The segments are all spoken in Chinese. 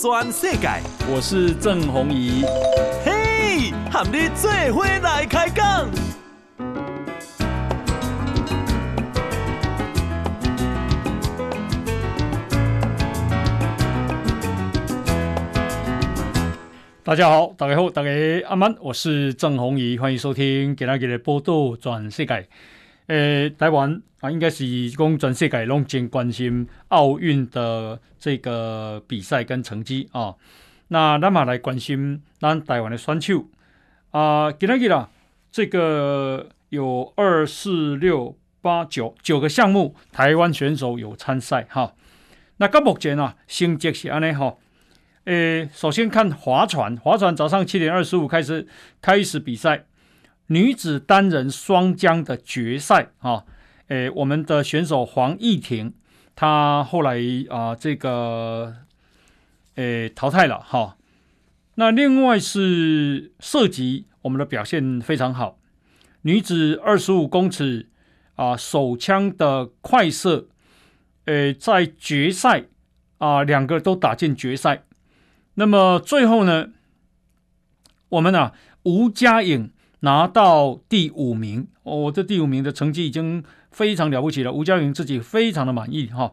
全世界。我是郑弘仪。嘿，和你做伙来开讲。大家好，大家好，大家阿曼，我是郑弘仪，欢迎收听今天的报道全世界。呃，台湾啊，应该是讲全世界拢真关心奥运的这个比赛跟成绩啊。那咱嘛来关心咱台湾的选手啊，今日啦，这个有二四六八九九个项目，台湾选手有参赛哈。那到目前啊，成绩是安尼哈。诶，首先看划船，划船早上七点二十五开始开始比赛。女子单人双桨的决赛啊，诶，我们的选手黄义婷，她后来啊，这个诶淘汰了哈。那另外是射击，我们的表现非常好。女子二十五公尺啊手枪的快射，诶，在决赛啊两个都打进决赛。那么最后呢，我们啊吴佳颖。拿到第五名哦，这第五名的成绩已经非常了不起了。吴佳颖自己非常的满意哈。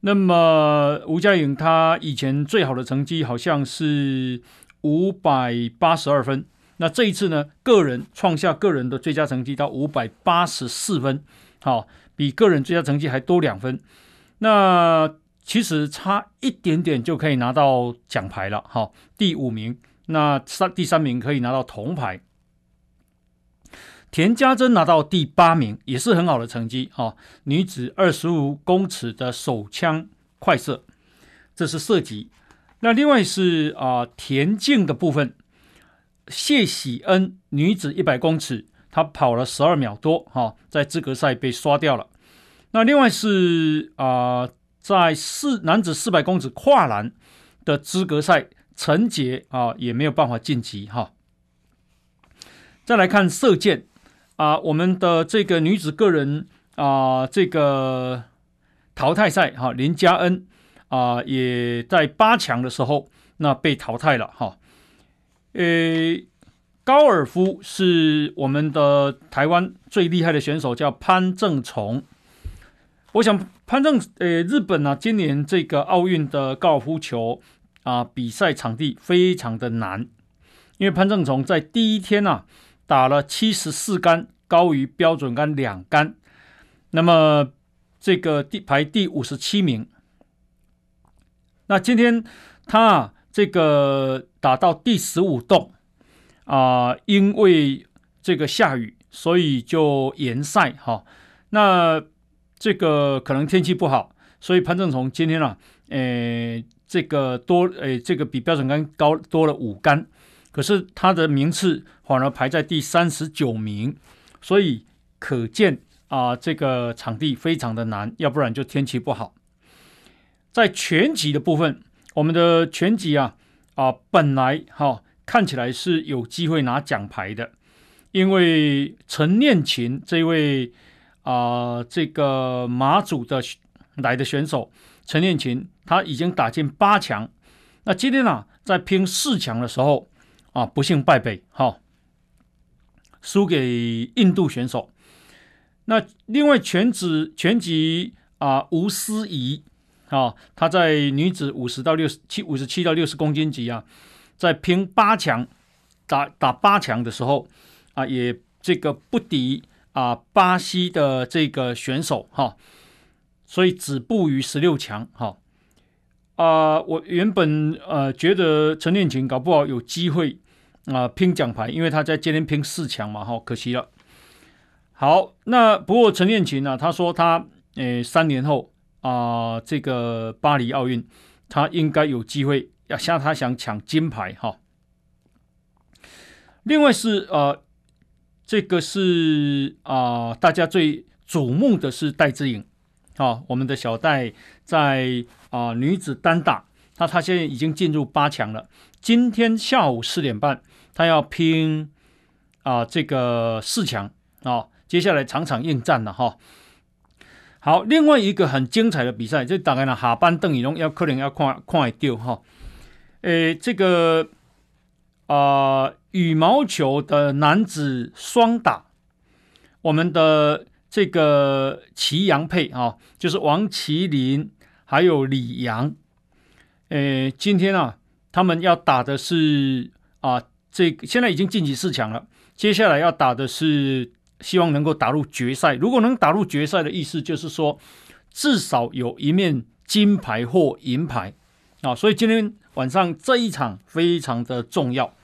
那么吴佳颖她以前最好的成绩好像是五百八十二分，那这一次呢，个人创下个人的最佳成绩到五百八十四分，好，比个人最佳成绩还多两分。那其实差一点点就可以拿到奖牌了，好，第五名，那三第三名可以拿到铜牌。田家珍拿到第八名，也是很好的成绩啊！女子二十五公尺的手枪快射，这是射击。那另外是啊田径的部分，谢喜恩女子一百公尺，她跑了十二秒多哈，在资格赛被刷掉了。那另外是啊在四男子四百公尺跨栏的资格赛，陈杰啊也没有办法晋级哈。再来看射箭。啊，我们的这个女子个人啊，这个淘汰赛哈，林佳恩啊，也在八强的时候那被淘汰了哈。诶，高尔夫是我们的台湾最厉害的选手，叫潘正崇。我想潘正，诶，日本呢，今年这个奥运的高尔夫球啊比赛场地非常的难，因为潘正崇在第一天啊。打了七十四杆，高于标准杆两杆，那么这个第排第五十七名。那今天他啊，这个打到第十五洞啊、因为这个下雨，所以就延赛哈。那这个可能天气不好，所以潘正从今天啊，诶，这个多诶，这个比标准杆高多了五杆。可是他的名次反而排在第三十九名，所以可见啊，这个场地非常的难，要不然就天气不好。在拳击的部分，我们的拳击啊啊，本来哈、看起来是有机会拿奖牌的，因为陈念琴这位啊这个马祖的来的选手陈念琴，他已经打进八强，那今天啊在拼四强的时候。啊，不幸败北，哈、输给印度选手。那另外拳击拳击啊，吴思怡啊，她在女子五十到六十七、五十七到六十公斤级啊，在拼八强打打八强的时候啊，也这个不敌啊巴西的这个选手哈、所以止步于十六强哈。啊、我原本呃觉得陈念琴搞不好有机会啊、拼奖牌，因为他在今天拼四强嘛，哈，可惜了。好，那不过陈念琴呢、啊，他说他呃三年后啊、这个巴黎奥运，他应该有机会要像他想抢金牌哈。另外是呃这个是啊、大家最瞩目的是戴资颖。好，我们的小戴在啊、女子单打，那她现在已经进入八强了。今天下午四点半，他要拼啊、这个四强啊，接下来场场应战了哈。好，另外一个很精彩的比赛，就大概呢下班邓以龙要可能要看看会到哈。诶，这个啊、羽毛球的男子双打，我们的这个齐杨配啊，就是王齐麟还有李阳，诶，今天啊，他们要打的是啊，这现在已经晋级四强了，接下来要打的是。希望能够打入决赛。如果能打入决赛的意思，就是说至少有一面金牌或银牌啊。所以今天晚上这一场非常的重要。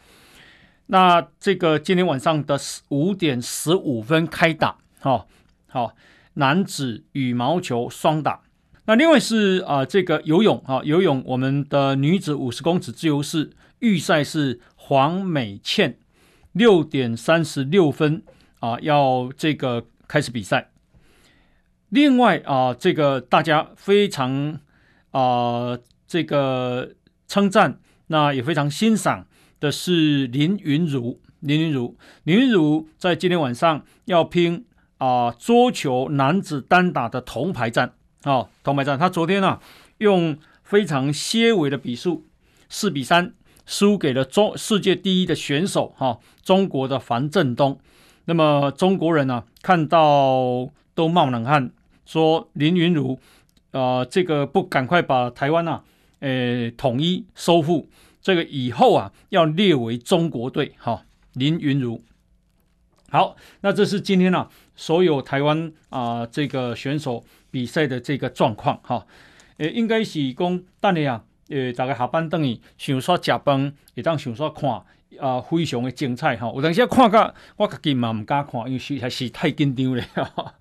那这个今天晚上的五点十五分开打，好，好，男子羽毛球双打。那另外是啊，这个游泳啊，游泳我们的女子五十公尺自由式预赛是黄美倩六点三十六分。啊，要这个开始比赛。另外啊，这个大家非常啊，这个称赞，那也非常欣赏的是林昀儒。林昀儒，林昀儒在今天晚上要拼啊桌球男子单打的铜牌战啊，铜牌战。他昨天啊，用非常些微的比数四比三输给了中世界第一的选手哈、中国的樊振东。那么中国人呢、啊，看到都冒冷汗，说林昀儒，呃，这个不赶快把台湾啊，呃，统一收复，这个以后啊，要列为中国队。哈、林昀儒。好，那这是今天啊，所有台湾啊、这个选手比赛的这个状况。哈、哦，呃，应该是讲，但你啊，呃，大概下班等于想煞食饭，也当想煞看。啊，非常的精彩哈！有当时看个，我自己嘛唔敢看，因为实在是太紧张了。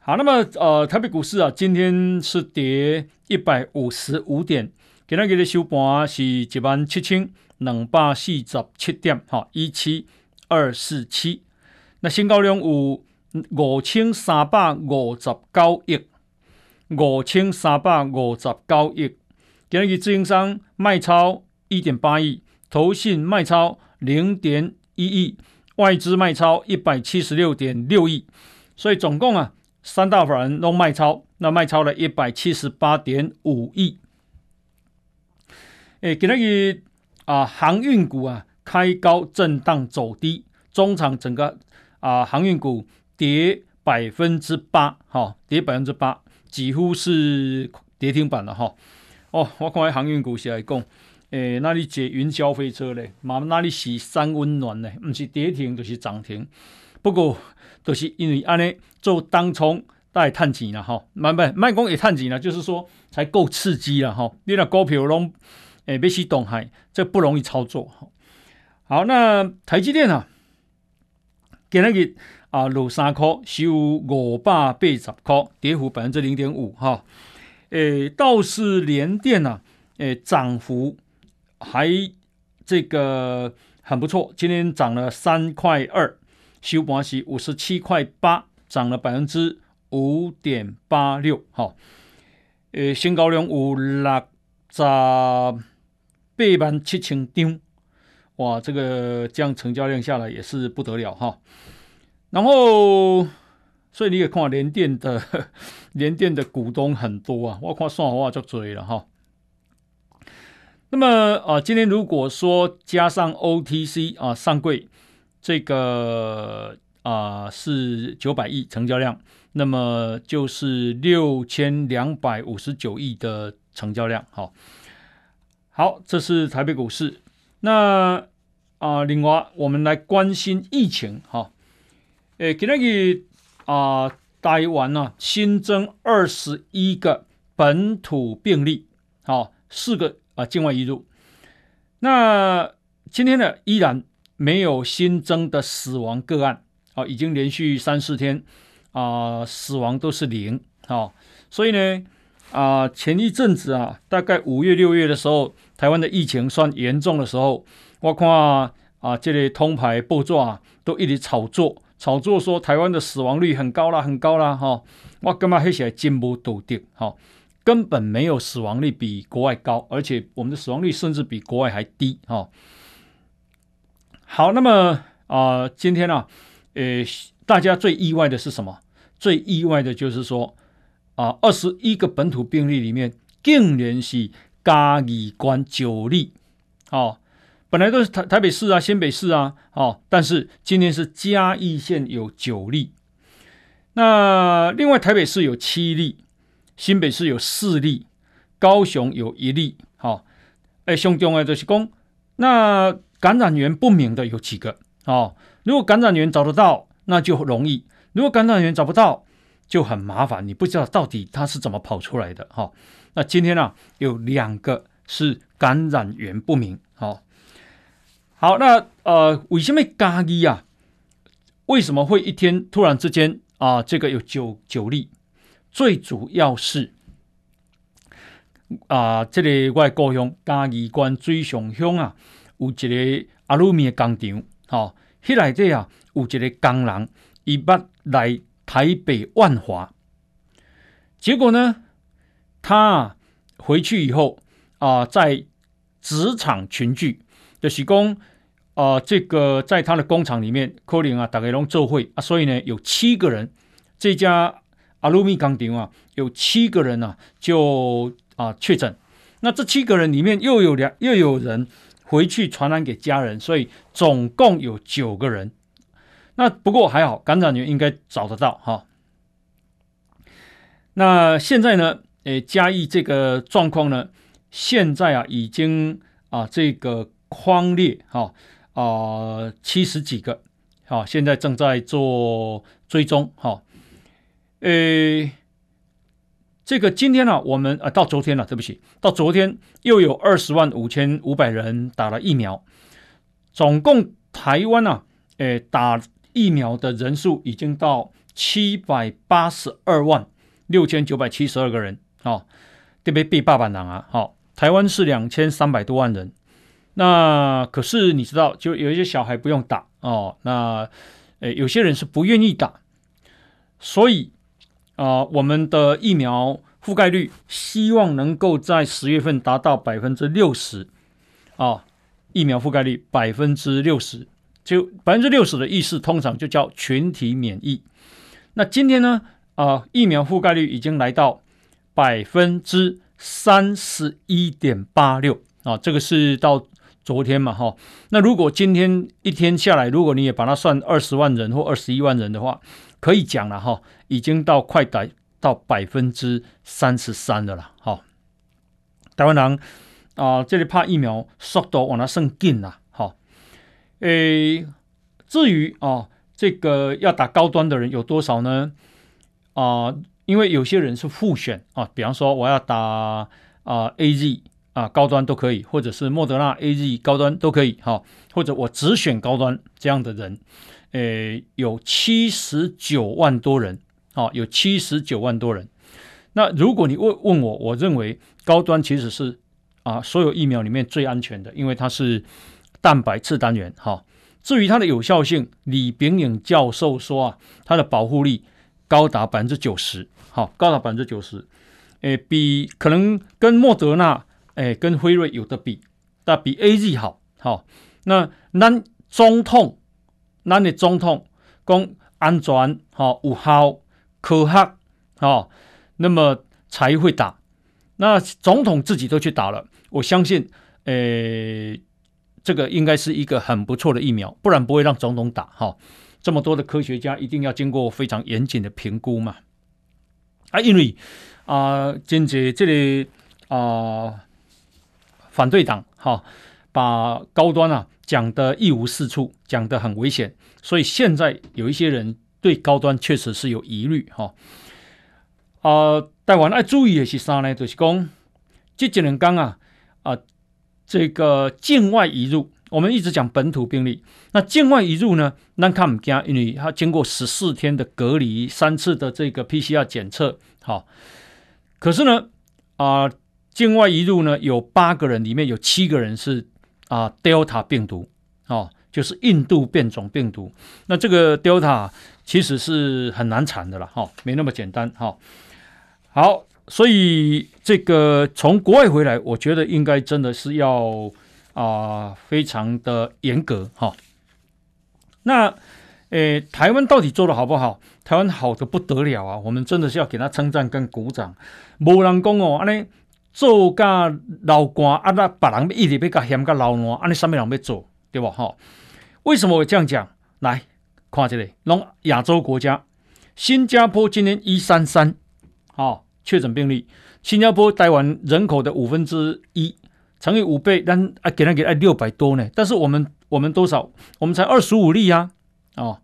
好，那么呃，台北股市啊，今天是跌一百五十五点，今天的收盘是一万七千两百四十七点，哈，一七二四七。那成交量有五千三百五十九亿，五千三百五十九亿。今日自营商卖超一点八亿。投信卖超零点一亿，外资卖超一百七十六点六亿，所以总共啊，三大法人都卖超，那卖超了一百七十八点五亿。诶，今日啊，航运股啊开高震荡走低，中场整个啊航运股跌百分之八，哈，跌百分之八，几乎是跌停板了哈。哦我看航运股是来讲。诶，那里坐云霄飞车嘞？嘛，那里是三温暖咧，毋是跌停就是涨停。不过都是因为安尼做当冲带探钱啦，吼，慢慢卖讲也探钱啦，就是说才够刺激啦，吼。你那股票拢诶，别去动海，这不容易操作。好，那台积电啊，今日啊落三块，收五百八十块，跌幅百分之零点五哈。诶，倒是联电啊，诶，涨幅。还这个很不错，今天涨了三块二，收盘是五十七块八，涨了百分之五点八六。好，诶，新高量有六十八万七千张，哇，这个这样成交量下来也是不得了哈。然后，所以你也看联电的 联电的股东很多啊，我看算话就追了哈。那么啊、今天如果说加上 OTC 啊上柜这个啊、是九百亿成交量，那么就是六千两百五十九亿的成交量。好，好，这是台北股市。那啊、另外我们来关心疫情。哈，诶，今天啊台湾呢新增二十一个本土病例，好，四个。啊，境外移入。那今天呢，依然没有新增的死亡个案啊，已经连续三四天啊，死亡都是零啊。所以呢，啊，前一阵子啊，大概五月六月的时候，台湾的疫情算严重的时候，我看啊，这类通牌报纸啊，都一直炒作，炒作说台湾的死亡率很高啦，很高啦，哈。我干嘛黑起来进步笃定，哈。根本没有死亡率比国外高，而且我们的死亡率甚至比国外还低哈。好，那么啊、今天呢、啊，呃，大家最意外的是什么？最意外的就是说啊，二十一个本土病例里面，竟然是嘉义县九例，哦，本来都是台台北市啊、新北市啊，哦，但是今天是嘉义县有九例。那另外台北市有七例，新北市有四例，高雄有一例。好、哦，哎，上重要就是讲，那感染源不明的有几个？哦，如果感染源找得到，那就容易；如果感染源找不到，就很麻烦。你不知道到底它是怎么跑出来的。哈、哦，那今天呢、啊，有两个是感染源不明。好、哦，好，那呃，为什么嘉义啊？为什么会一天突然之间？啊，这个有九九例，最主要是啊，这里外故乡嘉义县水上乡啊，有一个阿鲁米的工厂，好、哦，迄内底啊有一个工人，伊捌来台北万华，结果呢，他回去以后啊，在职场群聚，就是讲。啊、这个在他的工厂里面，可能啊，大概拢做会啊，所以呢，有七个人，这家阿鲁米钢厂啊，有七个人、啊，就啊确诊。那这七个人里面又有两，又有人回去传染给家人，所以总共有九个人。那不过还好，感染源应该找得到哈。那现在呢，诶，嘉义这个状况呢，现在啊，已经啊，这个框列哈。啊，七十几个，好，现在正在做追踪，哈，呃，这个今天呢，我们啊，到昨天了，对不起，到昨天又有二十万五千五百人打了疫苗，总共台湾呢，呃，打疫苗的人数已经到七百八十二万六千九百七十二个人，好，这边被爸爸党啊，好，台湾是两千三百多万人。那可是你知道，就有一些小孩不用打哦。那诶，有些人是不愿意打，所以啊、我们的疫苗覆盖率希望能够在十月份达到百分之六十啊。疫苗覆盖率百分之六十，就百分之六十的意思，通常就叫群体免疫。那今天呢啊、疫苗覆盖率已经来到百分之三十一点八六啊，这个是到。昨天嘛，哈，那如果今天一天下来，如果你也把它算二十万人或二十一万人的话，可以讲了哈，已经到快达到百分之三十三的了，哈。台湾人啊，这里怕疫苗速度往那升紧了，哈。诶，至于啊，这个要打高端的人有多少呢？啊，因为有些人是复选啊，比方说我要打啊 AZ。啊，高端都可以，或者是莫德纳 AZ 高端都可以，哈，或者我只选高端这样的人，诶，有七十九万多人，啊，有七十九万多人。那如果你问问我，我认为高端其实是啊，所有疫苗里面最安全的，因为它是蛋白次单元，哈。至于它的有效性，李秉颖教授说啊，它的保护力高达百分之九十，好，高达百分之九十，诶，比可能跟莫德纳。哎，跟辉瑞有的比，但比 AZ 好，好、哦。那咱总统，咱的总统讲安全，好、哦、有效、科学，好、那么才会打。那总统自己都去打了，我相信，诶，这个应该是一个很不错的疫苗，不然不会让总统打。哈、这么多的科学家一定要经过非常严谨的评估嘛。啊，因为啊，真济这里啊。反对党哈，把高端啊讲得一无是处，讲得很危险，所以现在有一些人对高端确实是有疑虑哈。啊、呃，台湾要注意的是啥呢？就是讲这几年刚啊啊，这个境外移入，我们一直讲本土病例，那境外移入呢，那看不见，因为他经过十四天的隔离，三次的这个 PCR 检测，好，可是呢啊。呃境外移入呢，有八个人，里面有七个人是啊 Delta 病毒，哦，就是印度变种病毒。那这个 Delta 其实是很难缠的了，哈、哦，没那么简单，哈、哦。好，所以这个从国外回来，我觉得应该真的是要啊非常的严格，哈、哦。那诶，台湾到底做得好不好？台湾好的不得了啊，我们真的是要给他称赞跟鼓掌。没人讲哦，安尼做甲流汗啊，那别人一直要甲嫌甲流汗，安尼什么人要做，对吧？哈，为什么我这样讲？来看这里，拢亚洲国家，新加坡今年一三三，好确诊病例，新加坡台湾人口的五分之一，乘以五倍，但啊给他给他六百多呢，但是我们我们多少？我们才二十五例呀，哦，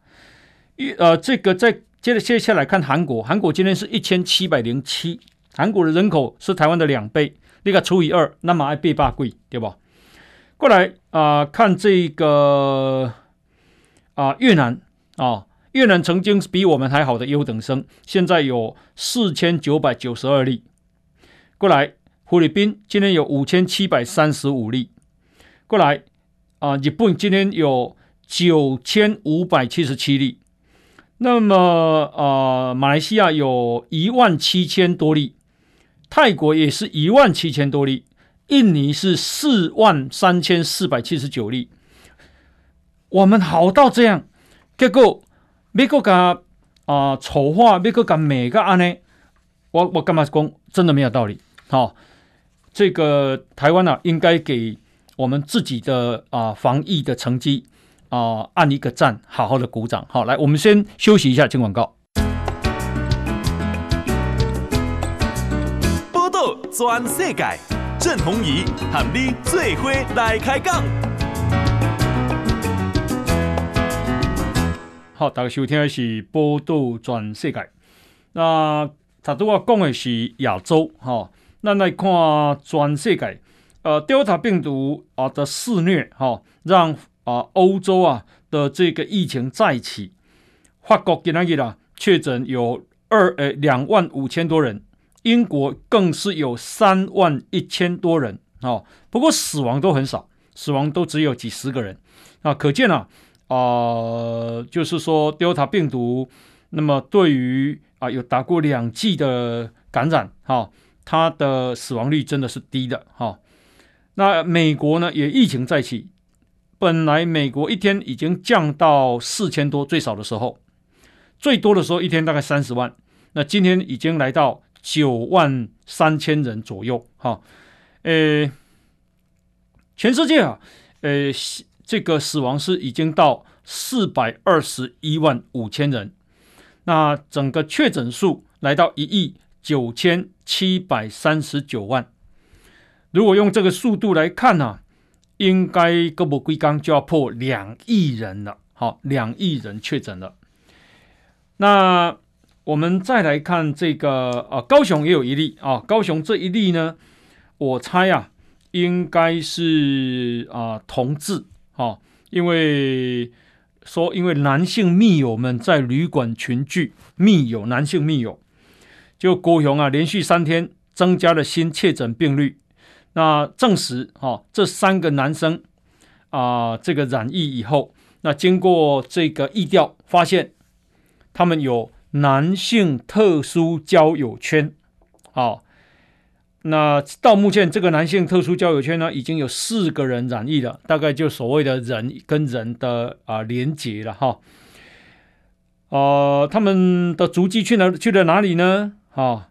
一呃这个再接着接下来看韩国，韩国今天是一千七百零七。韩国的人口是台湾的两倍，那个除以二，那么还倍八贵，对吧？过来啊、看这个啊、越南啊、越南曾经比我们还好的优等生，现在有四千九百九十二例。过来，菲律宾今天有五千七百三十五例。过来啊、日本今天有九千五百七十七例。那么呃，马来西亚有一万七千多例。泰国也是一万七千多例，印尼是四万三千四百七十九例。我们好到这样，结果美国讲啊丑化，美国讲美个安呢？我我干嘛讲？真的没有道理。好、哦，这个台湾啊，应该给我们自己的啊防疫的成绩啊按一个赞，好好的鼓掌。好，来，我们先休息一下，进广告。全世界，郑弘仪和你做伙来开讲。好，大家收听的是报道全世界。那他都要讲的是亚洲，哈。那来看全世界，呃，Delta 病毒啊的肆虐，哈，让啊欧洲啊的这个疫情再起。法国今天啊确诊有二呃两万五千多人。英国更是有三万一千多人哦，不过死亡都很少，死亡都只有几十个人啊，可见啊，啊、呃，就是说 Delta 病毒，那么对于啊有打过两剂的感染，哈、哦，它的死亡率真的是低的哈、那美国呢也疫情再起，本来美国一天已经降到四千多，最少的时候，最多的时候一天大概三十万，那今天已经来到。九万三千人左右，哈，呃，全世界啊，呃，这个死亡是已经到四百二十一万五千人，那整个确诊数来到一亿九千七百三十九万。如果用这个速度来看呢、应该个不归刚就要破两亿人了，好，两亿人确诊了，那。我们再来看这个，啊，高雄也有一例啊。高雄这一例呢，我猜啊，应该是啊同志，啊，因为说因为男性密友们在旅馆群聚，密友男性密友，就高雄啊连续三天增加了新确诊病例，那证实哈这三个男生啊这个染疫以后，那经过这个疫调发现，他们有。男性特殊交友圈，好，那到目前这个男性特殊交友圈呢，已经有四个人染疫了，大概就所谓的人跟人的啊连接了哈，呃，他们的足迹去哪去了哪里呢？哈，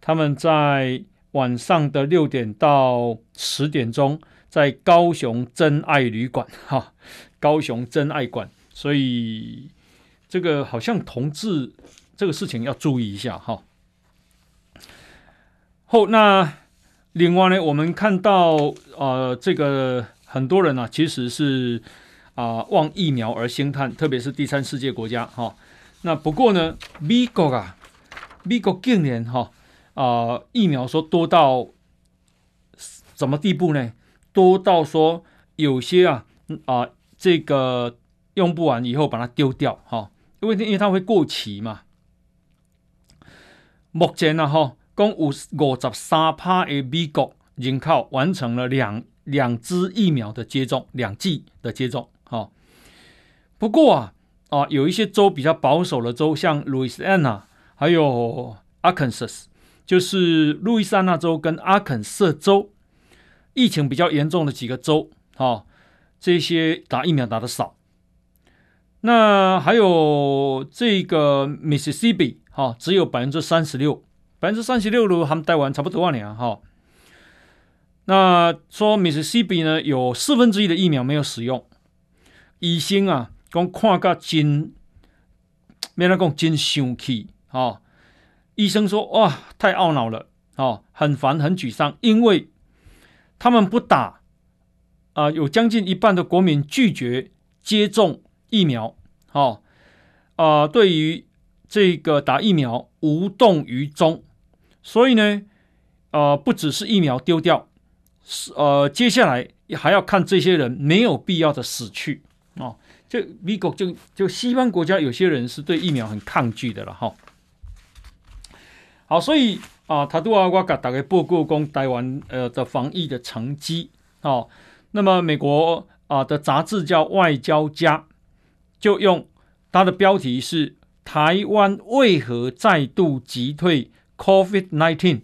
他们在晚上的六点到十点钟，在高雄真爱旅馆哈，高雄真爱馆，所以这个好像同志。这个事情要注意一下哈。后那另外呢，我们看到呃，这个很多人呢、啊，其实是啊、望疫苗而兴叹，特别是第三世界国家哈。那不过呢，美国啊，美国近年哈啊疫苗说多到什么地步呢？多到说有些啊啊、这个用不完以后把它丢掉哈，因为因为它会过期嘛。目前呢，哈，共有五十三趴的美国人口完成了两两支疫苗的接种，两剂的接种，哈。不过啊，啊，有一些州比较保守的州，像路易斯安那，还有阿肯色斯，就是路易斯安那州跟阿肯色州，疫情比较严重的几个州，哈，这些打疫苗打的少。那还有这个 Mississippi。哦，只有百分之三十六，百分之三十六都他们台湾差不多啊，哈。那说 Mississippi 呢，有四分之一的疫苗没有使用。医生啊，讲看个真，没那讲真生气哦。医生说哇，太懊恼了哦，很烦，很沮丧，因为他们不打啊、有将近一半的国民拒绝接种疫苗，哦，啊、对于这个打疫苗无动于衷，所以呢，呃，不只是疫苗丢掉，是呃，接下来还要看这些人没有必要的死去。哦，就美国就就西方国家有些人是对疫苗很抗拒的了哈。好，所以啊，他都要我给大家报告讲台湾呃的防疫的成绩哦。那么美国啊的杂志叫《外交家》，就用它的标题是“台湾为何再度击退 COVID-19”。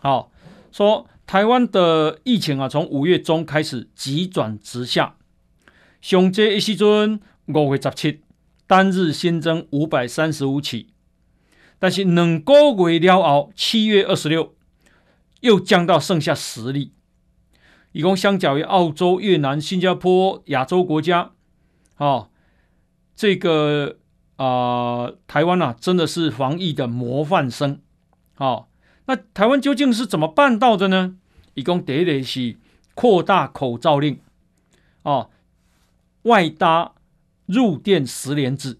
好，说台湾的疫情啊，从五月中开始急转直下。上周一时阵五月十七，单日新增五百三十五起，但是两个月了后，七月二十六又降到剩下十例。一共相较于澳洲、越南、新加坡亚洲国家，哦，这个啊、台湾啊，真的是防疫的模范生。哦，那台湾究竟是怎么办到的呢？一共第一个是扩大口罩令，哦。外搭入店十连制，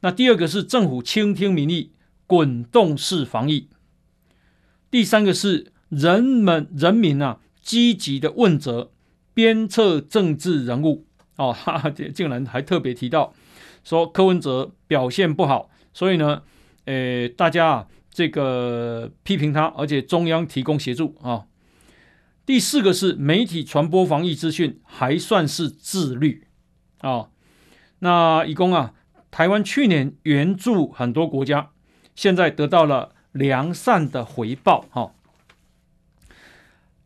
那第二个是政府倾听民意，滚动式防疫。第三个是人们人民啊积极的问责，鞭策政治人物哦，哈哈，竟然还特别提到说柯文哲表现不好，所以呢，呃，大家啊这个批评他，而且中央提供协助啊。第四个是媒体传播防疫资讯还算是自律啊、那一共啊，台湾去年援助很多国家，现在得到了良善的回报哈、哦。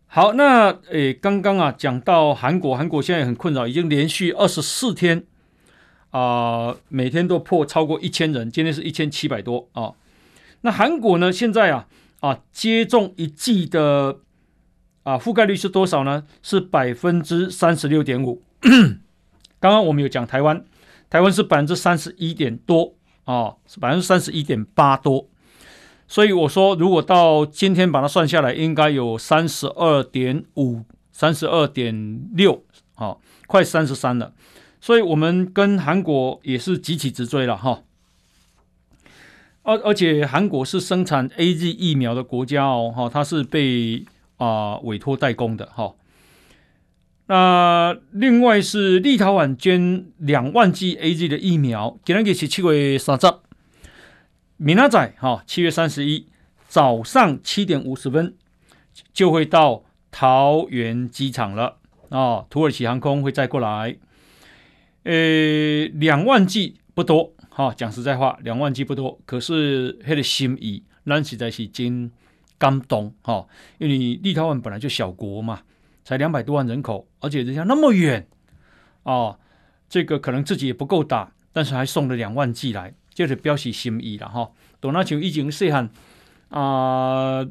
好，那诶，刚刚啊讲到韩国，韩国现在很困扰，已经连续二十四天啊、每天都破超过一千人，今天是一千七百多啊、那韩国呢，现在啊啊接种一剂的。啊，覆盖率是多少呢？是百分之三十六点五。刚刚我们有讲台湾，台湾是百分之三十一点多啊，是百分之三十一点八多。所以我说，如果到今天把它算下来，应该有三十二点五、三十二点六，啊，快三十三了。所以我们跟韩国也是急起直追了哈。而而且韩国是生产 AZ 疫苗的国家哦，哈，它是被。啊，委托代工的哈。那另外是立陶宛捐两万剂 AZ 的疫苗，今天是七月三十，明仔载哈，七月三十一早上七点五十分就会到桃园机场了啊。土耳其航空会再过来。呃，两万剂不多哈，讲实在话，两万剂不多，可是他的心意，咱实在是真。感动哈，因为立陶宛本来就小国嘛，才两百多万人口，而且人家那么远哦，这个可能自己也不够打，但是还送了两万剂来，就是表示心意了哈。到那像以前细汉啊，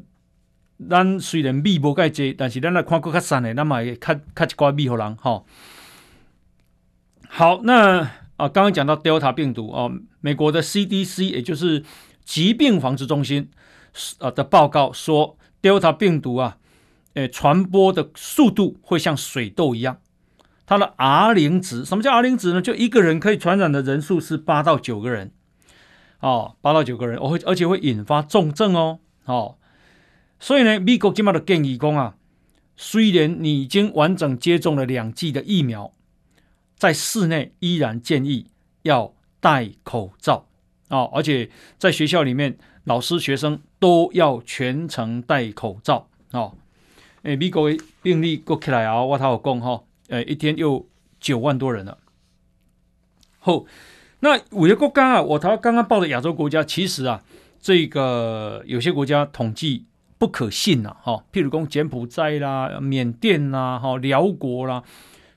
咱虽然米无介济，但是咱来看过较散的，咱嘛会较较一寡米互人哈。好，那啊，刚刚讲到 Delta 病毒哦，美国的 CDC 也就是疾病防治中心。啊的报告说，Delta 病毒啊，诶，传播的速度会像水痘一样。它的 R 零值，什么叫 R 零值呢？就一个人可以传染的人数是八到九个人，哦，八到九个人，我会而且会引发重症哦，哦，所以呢，美国今麦的建议工啊，虽然你已经完整接种了两剂的疫苗，在室内依然建议要戴口罩哦，而且在学校里面。老师、学生都要全程戴口罩哦。诶，美国病例过起来啊，我头有讲哈，诶，一天又九万多人了。后，那五个国家啊，我头刚刚报的亚洲国家，其实啊，这个有些国家统计不可信呐，哈，譬如讲柬埔寨啦、缅甸啦、哈、寮国啦，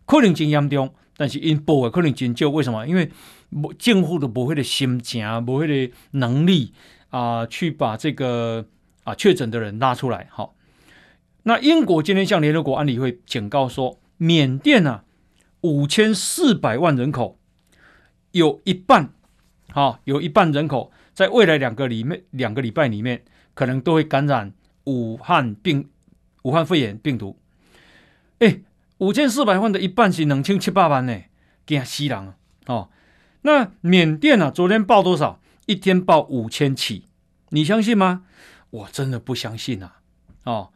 可能真严重，但是因报的可能真少。为什么？因为政府都无迄个心情，无迄个能力。啊，去把这个啊确诊的人拉出来，好。那英国今天向联合国安理会警告说，缅甸啊，五千四百万人口，有一半，好、哦，有一半人口在未来两个里面两个礼拜里面，可能都会感染武汉病、武汉肺炎病毒。哎，五千四百万的一半是两千七百万呢，惊死人哦。那缅甸啊，昨天报多少？一天报五千起，你相信吗？我真的不相信啊！哦，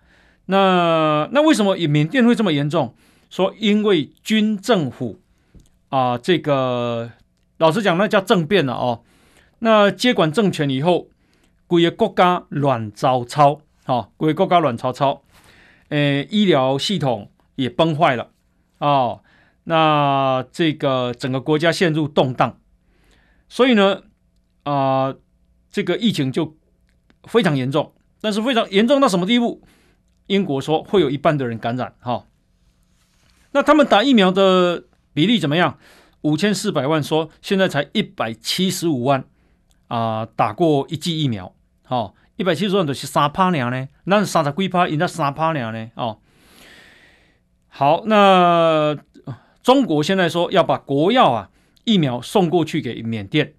那那为什么缅甸会这么严重？说因为军政府啊、这个老实讲，那叫政变了哦。那接管政权以后，整个国家乱糟糟，哦，整个国家乱糟糟，诶，医疗系统也崩坏了哦。那这个整个国家陷入动荡，所以呢，啊、这个疫情就非常严重。但是非常严重到什么地步？英国说会有一半的人感染。哈，那他们打疫苗的比例怎么样？五千四百万说现在才一百七十五万啊、打过一剂疫苗。好，一百七十万的是三趴两呢，那是三十几趴，人家三趴呢。哦，好，那。中国现在说要把国药啊疫苗送过去给缅甸，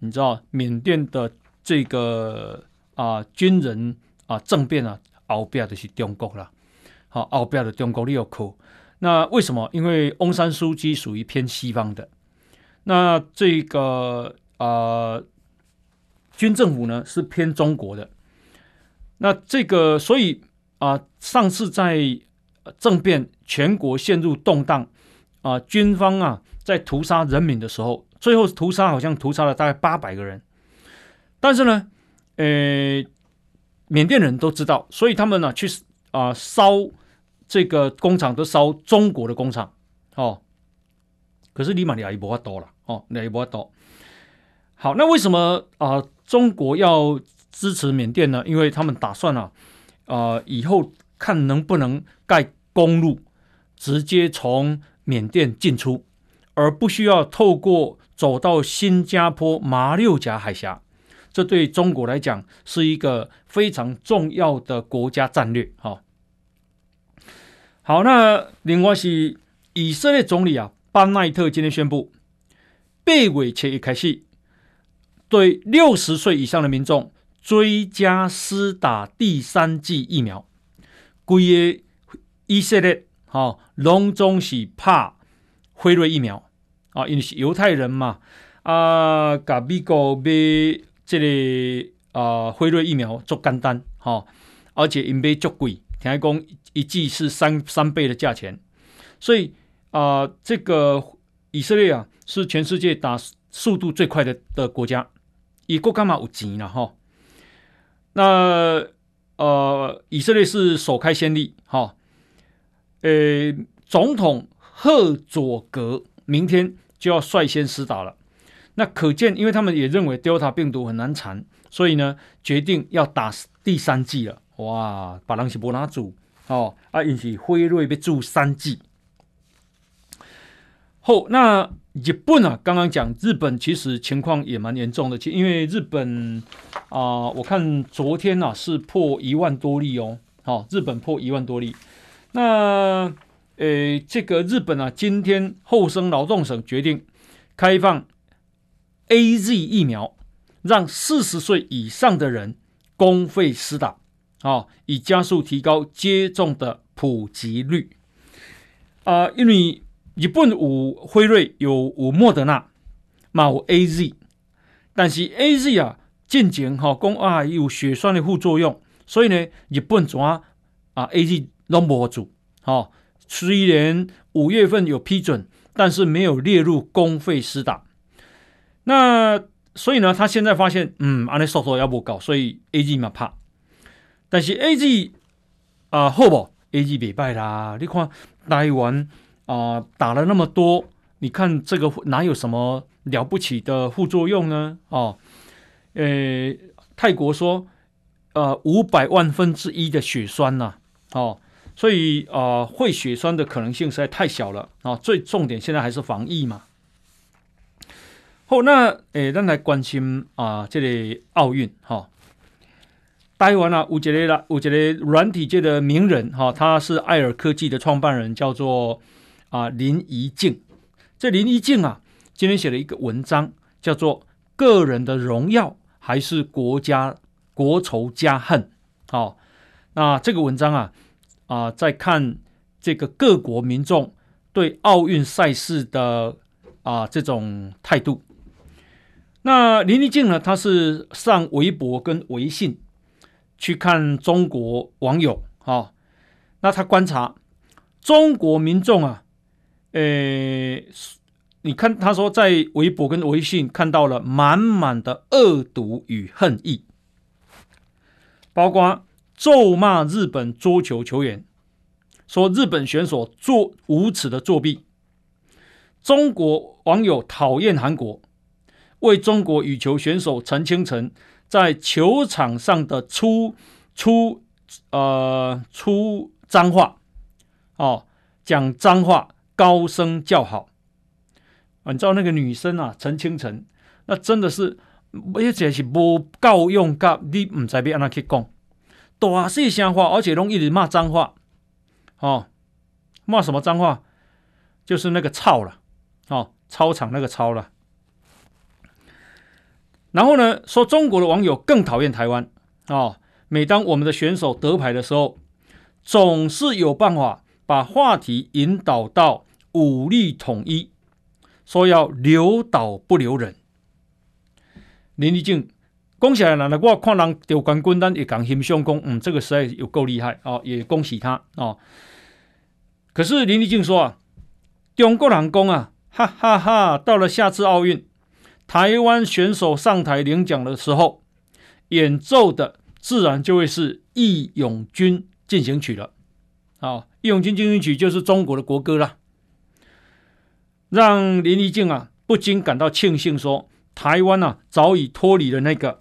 你知道缅甸的这个啊军人啊政变啊，后边的是中国了，好后边的中国你有口，那为什么？因为翁山书记属于偏西方的，那这个啊军政府呢是偏中国的，那这个所以啊上次在政变全国陷入动荡。啊，军方啊，在屠杀人民的时候，最后屠杀好像屠杀了大概八百个人。但是呢，呃，缅甸人都知道，所以他们呢、去啊烧这个工厂，都烧中国的工厂哦。可是立马俩也不会多了哦，那也不会多。好，那为什么啊中国要支持缅甸呢？因为他们打算啊啊以后看能不能盖公路，直接从。缅甸进出，而不需要透过走到新加坡马六甲海峡，这对中国来讲是一个非常重要的国家战略。哈，好，那另外是以色列总理啊班奈特今天宣布，八月七日开始，对六十岁以上的民众追加施打第三剂疫苗，规个以色列。吼，隆中是怕辉瑞疫苗啊，因为是犹太人嘛啊，甲美国买这个啊辉瑞疫苗做简单哈，而且因买足贵，听讲一剂是三三倍的价钱，所以啊，这个以色列啊是全世界打速度最快的的国家，以国干嘛有钱了哈？那呃，以色列是首开先例哈。呃，总统赫佐格明天就要率先施打了。那可见，因为他们也认为 Delta 病毒很难缠，所以呢，决定要打第三剂了。哇，把人是无拿住哦，啊，引起辉瑞被注三剂。后那日本啊，刚刚讲日本其实情况也蛮严重的，因为日本啊、我看昨天、啊、是破一万多例哦，好、哦，日本破一万多例。那，呃，这个日本啊，今天厚生劳动省决定开放 AZ 疫苗，让四十岁以上的人公费施打，啊、哦，以加速提高接种的普及率。啊、因为日本有辉瑞，有有莫德纳，嘛有 AZ，但是 AZ 啊，进前哈讲啊有血栓的副作用，所以呢，日本怎啊啊 AZ。拢无主，好，虽然五月份有批准，但是没有列入公费施打。那所以呢，他现在发现，嗯，安尼速度要不高，所以 A G 嘛怕。但是 A G 啊、呃，好不？A G 别败啦。你看台湾啊，打了那么多，你看这个哪有什么了不起的副作用呢？哦，呃，泰国说，呃，五百万分之一的血栓呐、啊，哦。所以啊、会血栓的可能性实在太小了啊！最重点现在还是防疫嘛。好，那诶，咱来关心啊，这里奥运哈。台湾啊，有一个啦，有一个软体界的名人哈，他是艾尔科技的创办人，叫做啊林怡静。这林怡静啊，今天写了一个文章，叫做《个人的荣耀还是国家国仇家恨》。好，那这个文章啊啊，在看这个各国民众对奥运赛事的啊这种态度。那林怡静呢，他是上微博跟微信。去看中国网友啊，那他观察中国民众啊，诶，你看他说在微博跟微信看到了满满的恶毒与恨意，包括咒骂日本桌球球员，说日本选手做无耻的作弊；中国网友讨厌韩国，为中国羽球选手陈清晨。在球场上的出出呃出脏话。哦，讲脏话，高声叫好。你知道那个女生啊，陈清晨，那真的是而且是不够用噶，你唔知要按哪去讲，大细声话，而且拢一直骂脏话，哦，骂什么脏话？就是那个操了，哦，操场那个操了。然后呢，说中国的网友更讨厌台湾、哦！每当我们的选手得牌的时候，总是有办法把话题引导到武力统一，说要留岛不留人。林宜敬恭喜来了，我看人丢冠军单也讲欣赏讲，嗯，这个实在有够厉害、哦！也恭喜他、哦！可是林宜敬说啊，中国人讲啊，哈哈哈，哈！到了下次奥运。台湾选手上台领奖的时候，演奏的自然就会是《义勇军进行曲》了。啊，《义勇军进行曲》就是中国的国歌了，让林宜敬啊不禁感到庆幸说，台湾啊早已脱离了那个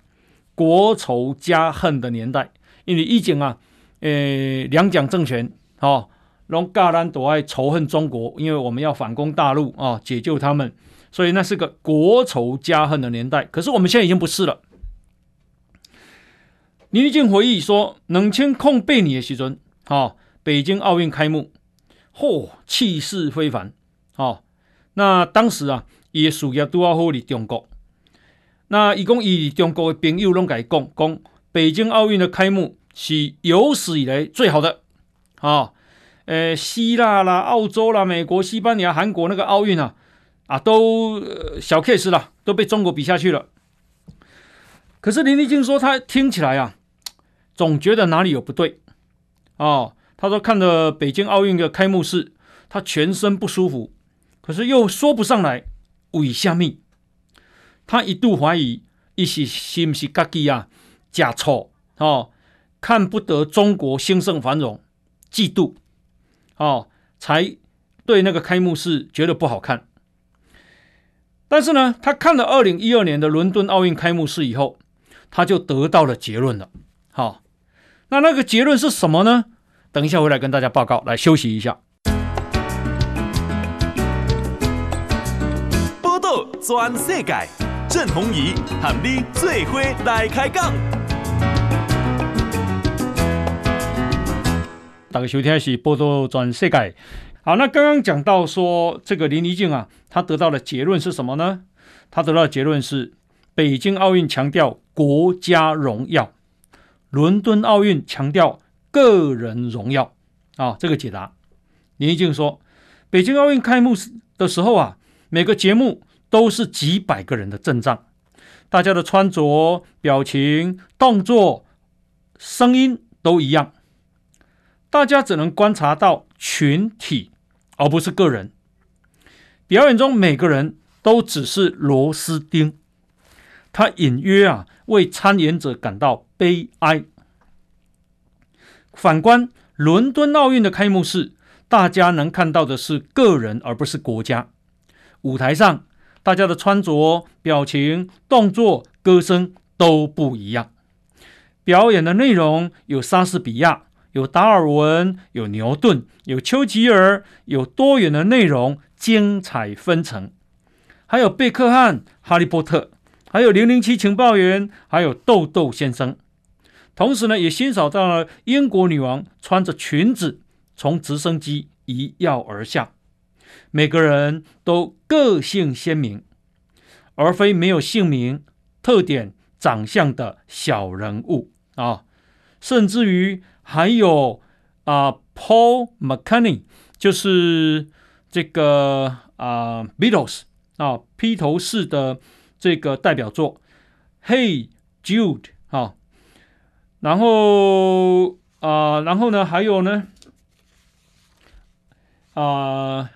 国仇家恨的年代，因为以前啊，呃，两蒋政权啊，拢嘎咱都爱仇恨中国，因为我们要反攻大陆啊，解救他们。所以那是个国仇家恨的年代，可是我们现在已经不是了。林宜敬回忆说：“两千零八年的时阵，哈，北京奥运开幕，嚯，气势非凡，哈。那当时啊，伊的事业都要好哩中国。那伊讲伊中国的朋友拢甲伊讲，讲北京奥运的开幕是有史以来最好的，啊，呃，希腊啦、澳洲啦、美国、西班牙、韩国那个奥运啊。”啊，都小 case 了，都被中国比下去了。可是林宜敬说，他听起来啊，总觉得哪里有不对。哦，他说看了北京奥运的开幕式，他全身不舒服，可是又说不上来为虾米。他一度怀疑，一是是不是自己啊假错哦，看不得中国兴盛繁荣，嫉妒哦，才对那个开幕式觉得不好看。但是呢，他看了二零一二年的伦敦奥运开幕式以后，他就得到了结论了。好，那那个结论是什么呢？等一下回来跟大家报告。来休息一下。波道全世界，郑弘仪喊你最伙来开讲。大家收听的是报道全世界。好，那刚刚讲到说这个林宜敬啊，他得到的结论是什么呢？他得到的结论是，北京奥运强调国家荣耀，伦敦奥运强调个人荣耀。啊，这个解答，林一静说，北京奥运开幕的时候啊，每个节目都是几百个人的阵仗，大家的穿着、表情、动作、声音都一样，大家只能观察到群体。而不是个人表演中，每个人都只是螺丝钉。他隐约啊为参演者感到悲哀。反观伦敦奥运的开幕式，大家能看到的是个人，而不是国家。舞台上，大家的穿着、表情、动作、歌声都不一样。表演的内容有莎士比亚。有达尔文，有牛顿，有丘吉尔，有多元的内容，精彩纷呈。还有贝克汉、哈利波特，还有零零七情报员，还有豆豆先生。同时呢，也欣赏到了英国女王穿着裙子从直升机一跃而下。每个人都个性鲜明，而非没有姓名、特点、长相的小人物啊。甚至于还有啊，Paul McCartney，就是这个啊，Beatles 啊，披头士的这个代表作《Hey Jude》。然后啊，然后呢，还有呢，啊，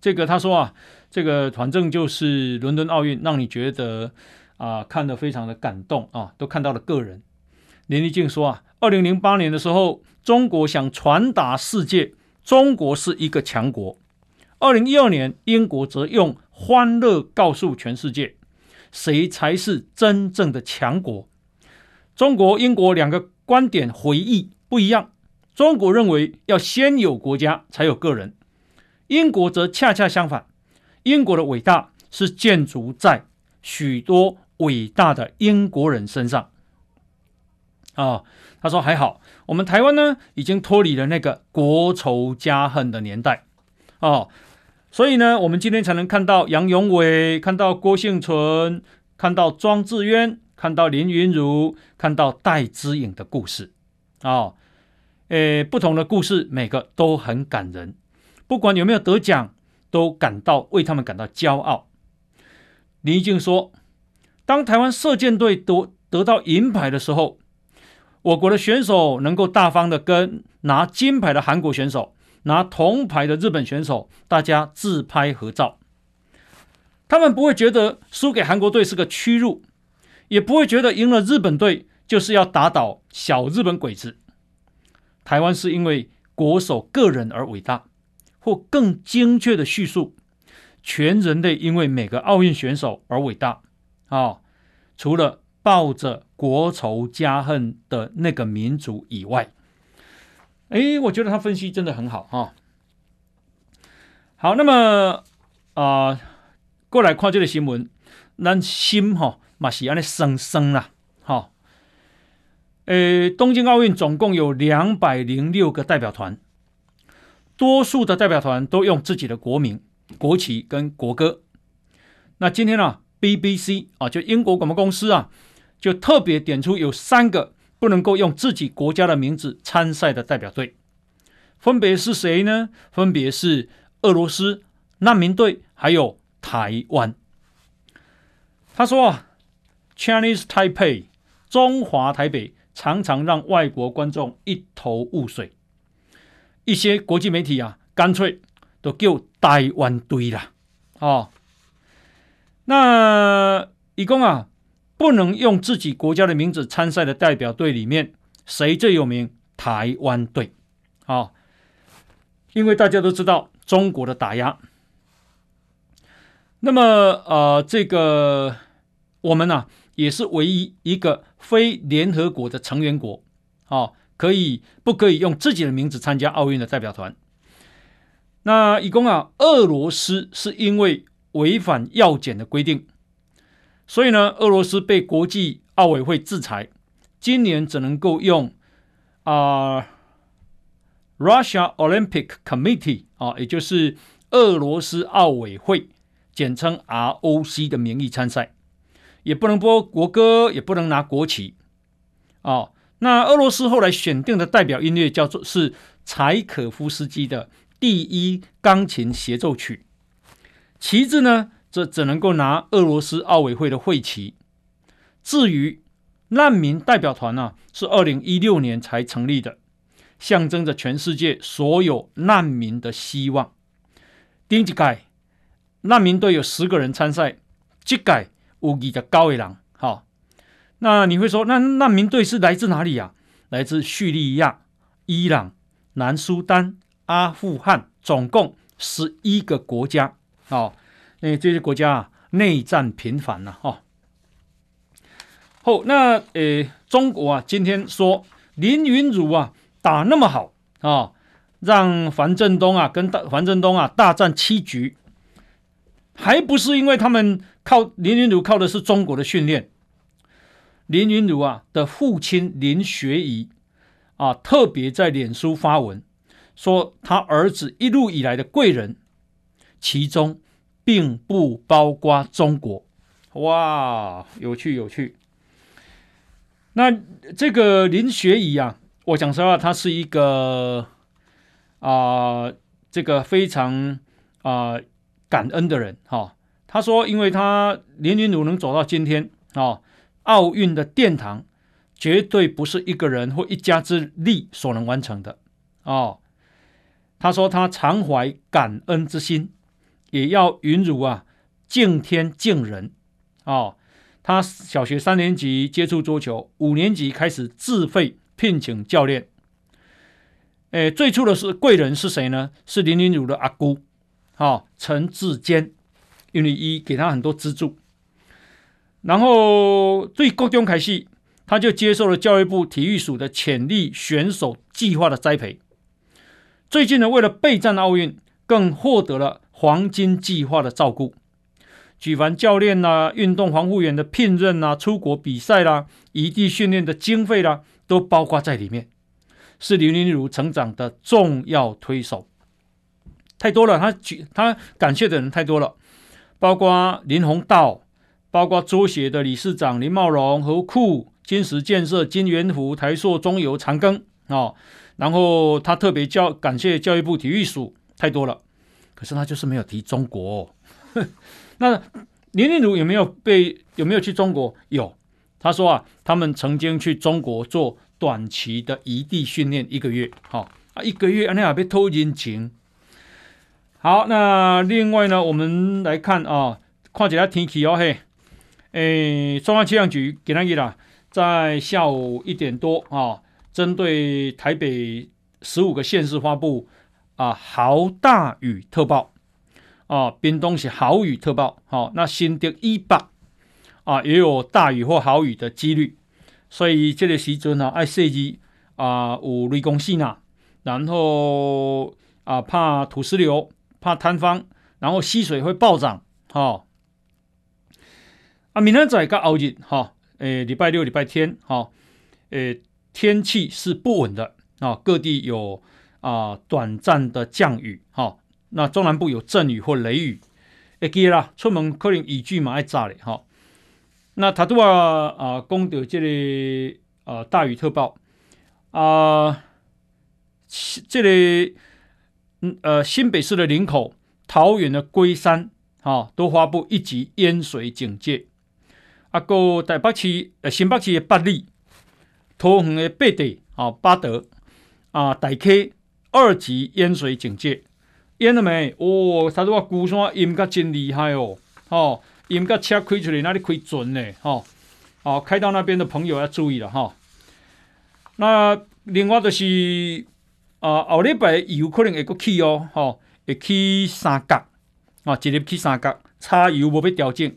这个他说啊，这个反正就是伦敦奥运，让你觉得啊，看得非常的感动啊，都看到了个人。林立静说啊，二零零八年的时候，中国想传达世界，中国是一个强国。二零一二年，英国则用欢乐告诉全世界，谁才是真正的强国。中国、英国两个观点回忆不一样。中国认为要先有国家才有个人，英国则恰恰相反。英国的伟大是建筑在许多伟大的英国人身上。啊、哦，他说还好，我们台湾呢已经脱离了那个国仇家恨的年代。哦，所以呢，我们今天才能看到杨勇伟，看到郭婞淳，看到庄智渊。看到林昀儒，看到戴之颖的故事，啊、哦，诶，不同的故事，每个都很感人。不管有没有得奖，都感到为他们感到骄傲。林静说：“当台湾射箭队得得到银牌的时候，我国的选手能够大方的跟拿金牌的韩国选手、拿铜牌的日本选手，大家自拍合照。他们不会觉得输给韩国队是个屈辱。”也不会觉得赢了日本队就是要打倒小日本鬼子。台湾是因为国手个人而伟大，或更精确的叙述，全人类因为每个奥运选手而伟大。啊、哦，除了抱着国仇家恨的那个民族以外，哎，我觉得他分析真的很好哈、哦。好，那么啊、过来看这个新闻，咱心哈。哦马西安的生生啦，好，诶，东京奥运总共有两百零六个代表团，多数的代表团都用自己的国名、国旗跟国歌。那今天呢、啊，BBC 啊，就英国广播公司啊，就特别点出有三个不能够用自己国家的名字参赛的代表队，分别是谁呢？分别是俄罗斯难民队，还有台湾。他说啊。Chinese Taipei，中华台北常常让外国观众一头雾水。一些国际媒体啊，干脆都叫台湾队了。哦，那一共啊，不能用自己国家的名字参赛的代表队里面，谁最有名？台湾队。哦，因为大家都知道中国的打压。那么，呃，这个我们呢、啊？也是唯一一个非联合国的成员国，啊，可以不可以用自己的名字参加奥运的代表团？那一共啊，俄罗斯是因为违反药检的规定，所以呢，俄罗斯被国际奥委会制裁，今年只能够用啊，Russia Olympic Committee 啊，也就是俄罗斯奥委会，简称 ROC 的名义参赛。也不能播国歌，也不能拿国旗，哦，那俄罗斯后来选定的代表音乐叫做是柴可夫斯基的第一钢琴协奏曲，旗帜呢，则只能够拿俄罗斯奥委会的会旗。至于难民代表团呢，是二零一六年才成立的，象征着全世界所有难民的希望。第一届难民队有十个人参赛，吉改。无疑的高维朗，好，那你会说，那难民队是来自哪里呀、啊？来自叙利亚、伊朗、南苏丹、阿富汗，总共十一个国家。好，因为这些国家啊，内战频繁呐，哈。好，那呃，中国啊，今天说林昀儒啊打那么好啊，让樊振东啊跟大樊振东啊大战七局。还不是因为他们靠林云儒靠的是中国的训练，林云儒啊的父亲林学仪啊，特别在脸书发文说，他儿子一路以来的贵人，其中并不包括中国。哇，有趣有趣。那这个林学仪啊，我讲实话，他是一个啊、这个非常啊、感恩的人哈、哦。他说，因为他林昀儒能走到今天啊、哦，奥运的殿堂绝对不是一个人或一家之力所能完成的哦。他说他常怀感恩之心，也要昀儒啊敬天敬人。哦，他小学三年级接触桌球，五年级开始自费聘请教练。诶，最初的是贵人是谁呢？是林昀儒的阿姑，哦，陈志坚，因为一给他很多资助。然后对高中开始，他就接受了教育部体育署的潜力选手计划的栽培。最近呢，为了备战奥运，更获得了黄金计划的照顾。举凡教练呐、运动防护员的聘任呐、出国比赛啦、异地训练的经费啦，都包括在里面，是林昀儒成长的重要推手。太多了，他举他感谢的人太多了，包括林鸿道，包括桌协的理事长林茂荣、和库、金石建设、金元福、台塑、中油、长庚、哦，然后他特别教感谢教育部体育署，太多了，可是他就是没有提中国。那林昀儒有没有被有没有去中国？有，他说啊，他们曾经去中国做短期的异地训练一个月，好啊，一个月啊，那还被偷人情。好，那另外呢，我们来看啊，看一下天气哦嘿，诶，中央气象局给他一啦，在下午一点多啊，针对台北十五个县市发布啊豪大雨特报。啊，冰东是豪雨特报，好、那新竹以北啊也有大雨或豪雨的几率，所以这个时阵呢，爱设计啊有雷公细呐，然后啊怕土石流，怕坍方，然后溪水会暴涨，哈、啊明天仔个后日，哈、诶礼拜六、礼拜天，哈、诶天气是不稳的啊，各地有啊短暂的降雨，哈、那中南部有阵雨或雷雨，会记啦，出门可能雨具嘛爱炸嘞哈。那他都啊啊，讲到这里啊大雨特报啊，这里嗯呃新北市的林口、桃园的龟山哈都发布一级淹水警戒。啊，个台北市呃新北市的八里、桃园的八德啊八德啊大溪二级淹水警戒。淹了没？哦，他说我龟山淹个真厉害哦，哦，淹个车开出来那里可以准呢，哦，哦，开到那边的朋友要注意了哈、那另外就是啊，后礼拜有可能会过去哦，哦，会去三角啊，一日去三角，差油无要调整，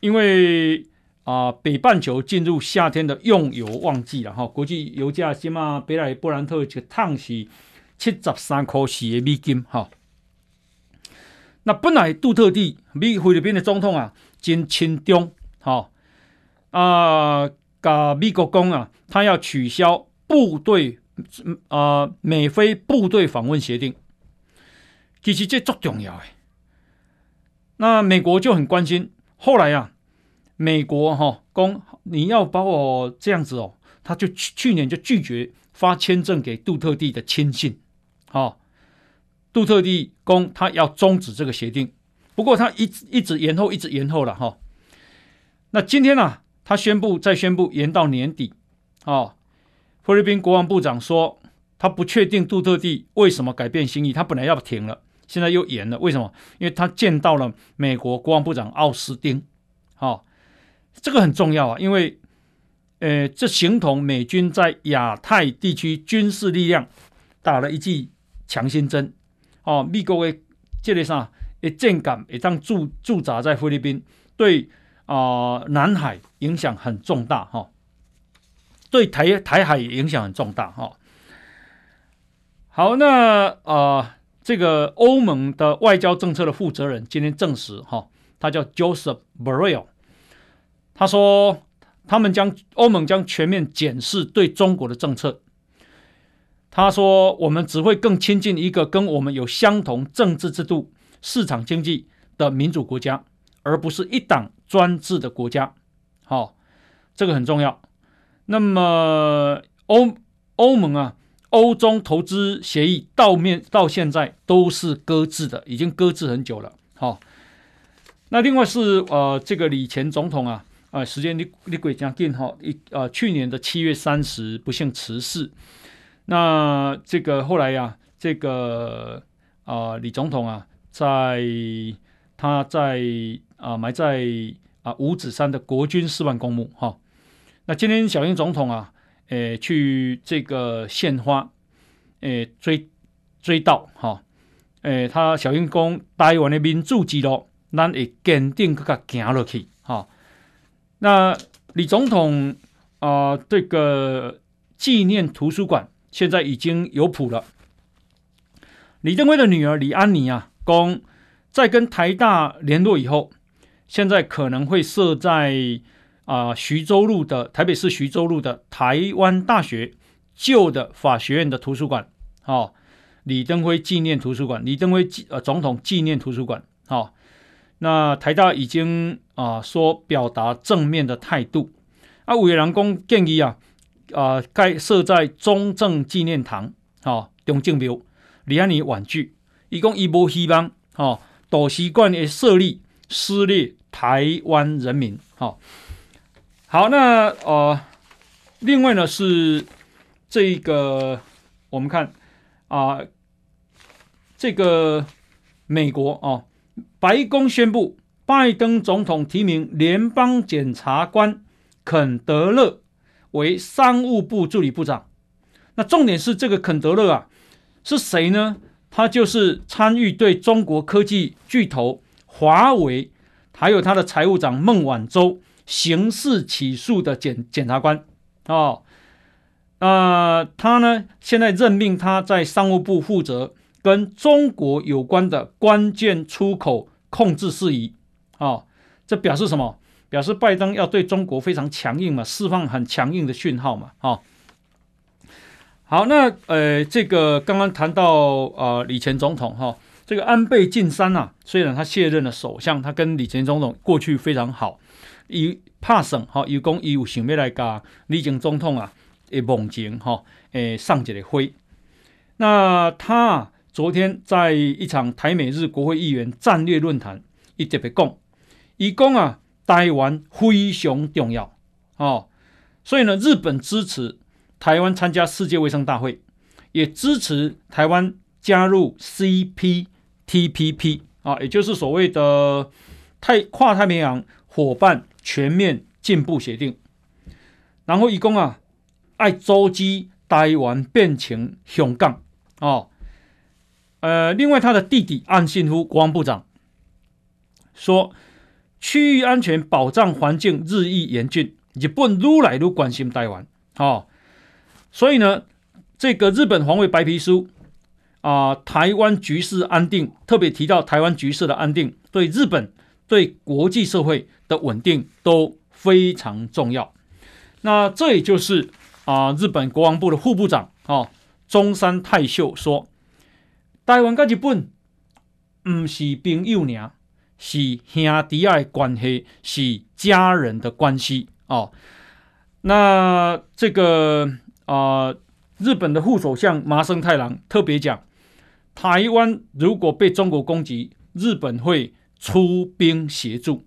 因为啊，北半球进入夏天的用油旺季了哈、哦，国际油价起码北来波兰特一趟是七十三块四的美金哈。哦那本来杜特地美菲律宾的总统啊，真亲中，好啊，甲美国讲啊，他要取消部队、呃、美菲部队访问协定，其实这足重要诶。那美国就很关心，后来啊，美国哈公你要把我这样子哦，他就去去年就拒绝发签证给杜特地的亲信，好。杜特地公他要终止这个协定，不过他一直一直延后，一直延后了哈。那今天呢、啊，他宣布再宣布延到年底。哦，菲律宾国防部长说他不确定杜特地为什么改变心意，他本来要停了，现在又延了，为什么？因为他见到了美国国防部长奥斯汀。哦，这个很重要啊，因为呃，这形同美军在亚太地区军事力量打了一剂强心针。哦，美国的这个啥，的舰舰也当驻驻扎在菲律宾，对啊、呃，南海影响很重大哈、哦，对台台海影响很重大哈、哦。好，那啊、这个欧盟的外交政策的负责人今天证实哈、哦，他叫 Joseph Burrell，他说他们将欧盟将全面检视对中国的政策。他说：“我们只会更亲近一个跟我们有相同政治制度、市场经济的民主国家，而不是一党专制的国家。”好，这个很重要。那么欧欧盟啊，欧中投资协议到面到现在都是搁置的，已经搁置很久了。好，那另外是呃，这个李前总统啊。啊，时间你你鬼将近哈一呃，去年的七月三十不幸辞世。那这个后来呀、啊，这个啊李总统啊，在他在啊埋在啊五指山的国军四万公墓哈。那今天小英总统啊，诶去这个献花，诶追追悼哈，诶他小英讲台湾的民主之路，咱会坚定搁较行落去哈。那李总统啊、这个纪念图书馆现在已经有谱了。李登辉的女儿李安妮啊，公在跟台大联络以后，现在可能会设在啊、呃、徐州路的台北市徐州路的台湾大学旧的法学院的图书馆，哦，李登辉纪念图书馆，李登辉呃总统纪念图书馆，哦。那台大已经啊说表达正面的态度，啊，有的人讲建议啊啊该设在中正纪念堂，哦，中正庙，李安妮婉拒，伊讲伊无希望，哦，图书馆的设立撕裂台湾人民，好、哦，好，那呃，另外呢是这个我们看啊、这个美国啊。哦白宫宣布，拜登总统提名联邦检察官肯德勒为商务部助理部长。那重点是这个肯德勒啊，是谁呢？他就是参与对中国科技巨头华为，还有他的财务长孟晚舟刑事起诉的检检察官哦。呃，他呢，现在任命他在商务部负责。跟中国有关的关键出口控制事宜，哦，这表示什么？表示拜登要对中国非常强硬嘛，释放很强硬的讯号嘛，哦。好，那呃，这个刚刚谈到呃李前总统哈、哦，这个安倍晋三、啊，虽然他卸任了首相，他跟李前总统过去非常好，以怕省哈，有功有想要来甲李前总统啊，诶梦境哈，诶上一个会，那他。昨天在一场台美日国会议员战略论坛，伊特别讲，伊讲啊，台湾非常重要哦，所以呢，日本支持台湾参加世界卫生大会，也支持台湾加入 CPTPP 啊，也就是所谓的太跨太平洋伙伴全面进步协定。然后伊讲啊，爱组织台湾变成香港哦。呃，另外，他的弟弟岸信夫国防部长说，区域安全保障环境日益严峻，日本愈来愈关心台湾。哦，所以呢，这个日本防卫白皮书啊、台湾局势安定，特别提到台湾局势的安定，对日本、对国际社会的稳定都非常重要。那这也就是啊、日本国防部的副部长哦，中山泰秀说。台湾跟日本不是朋友呢，是兄弟的关系，是家人的关系哦。那这个啊、日本的副首相麻生太郎特别讲，台湾如果被中国攻击，日本会出兵协助，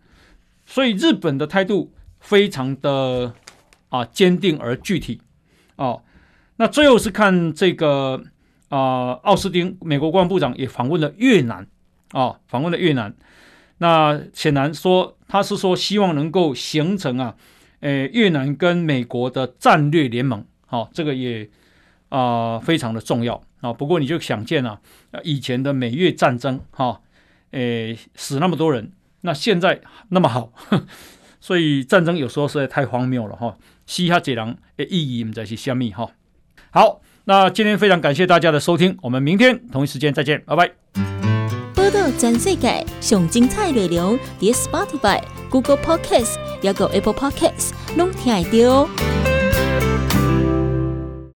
所以日本的态度非常的啊坚定而具体哦。那最后是看这个。啊，奥斯汀美国国防部长也访问了越南，啊、访问了越南。那显然说，他是说希望能够形成啊，诶，越南跟美国的战略联盟，好、这个也啊、非常的重要啊、不过你就想见啊，以前的美越战争，哈、诶，死那么多人，那现在那么好，所以战争有时候实在太荒谬了，哈、哦。西哈杰郎诶，意义不在是虾米，哈、好。那今天非常感谢大家的收听，我们明天同一时间再见，拜拜。报道全世界上精彩内容，点 Spotify、Google Podcast。还有 Apple Podcast，拢听得到哦。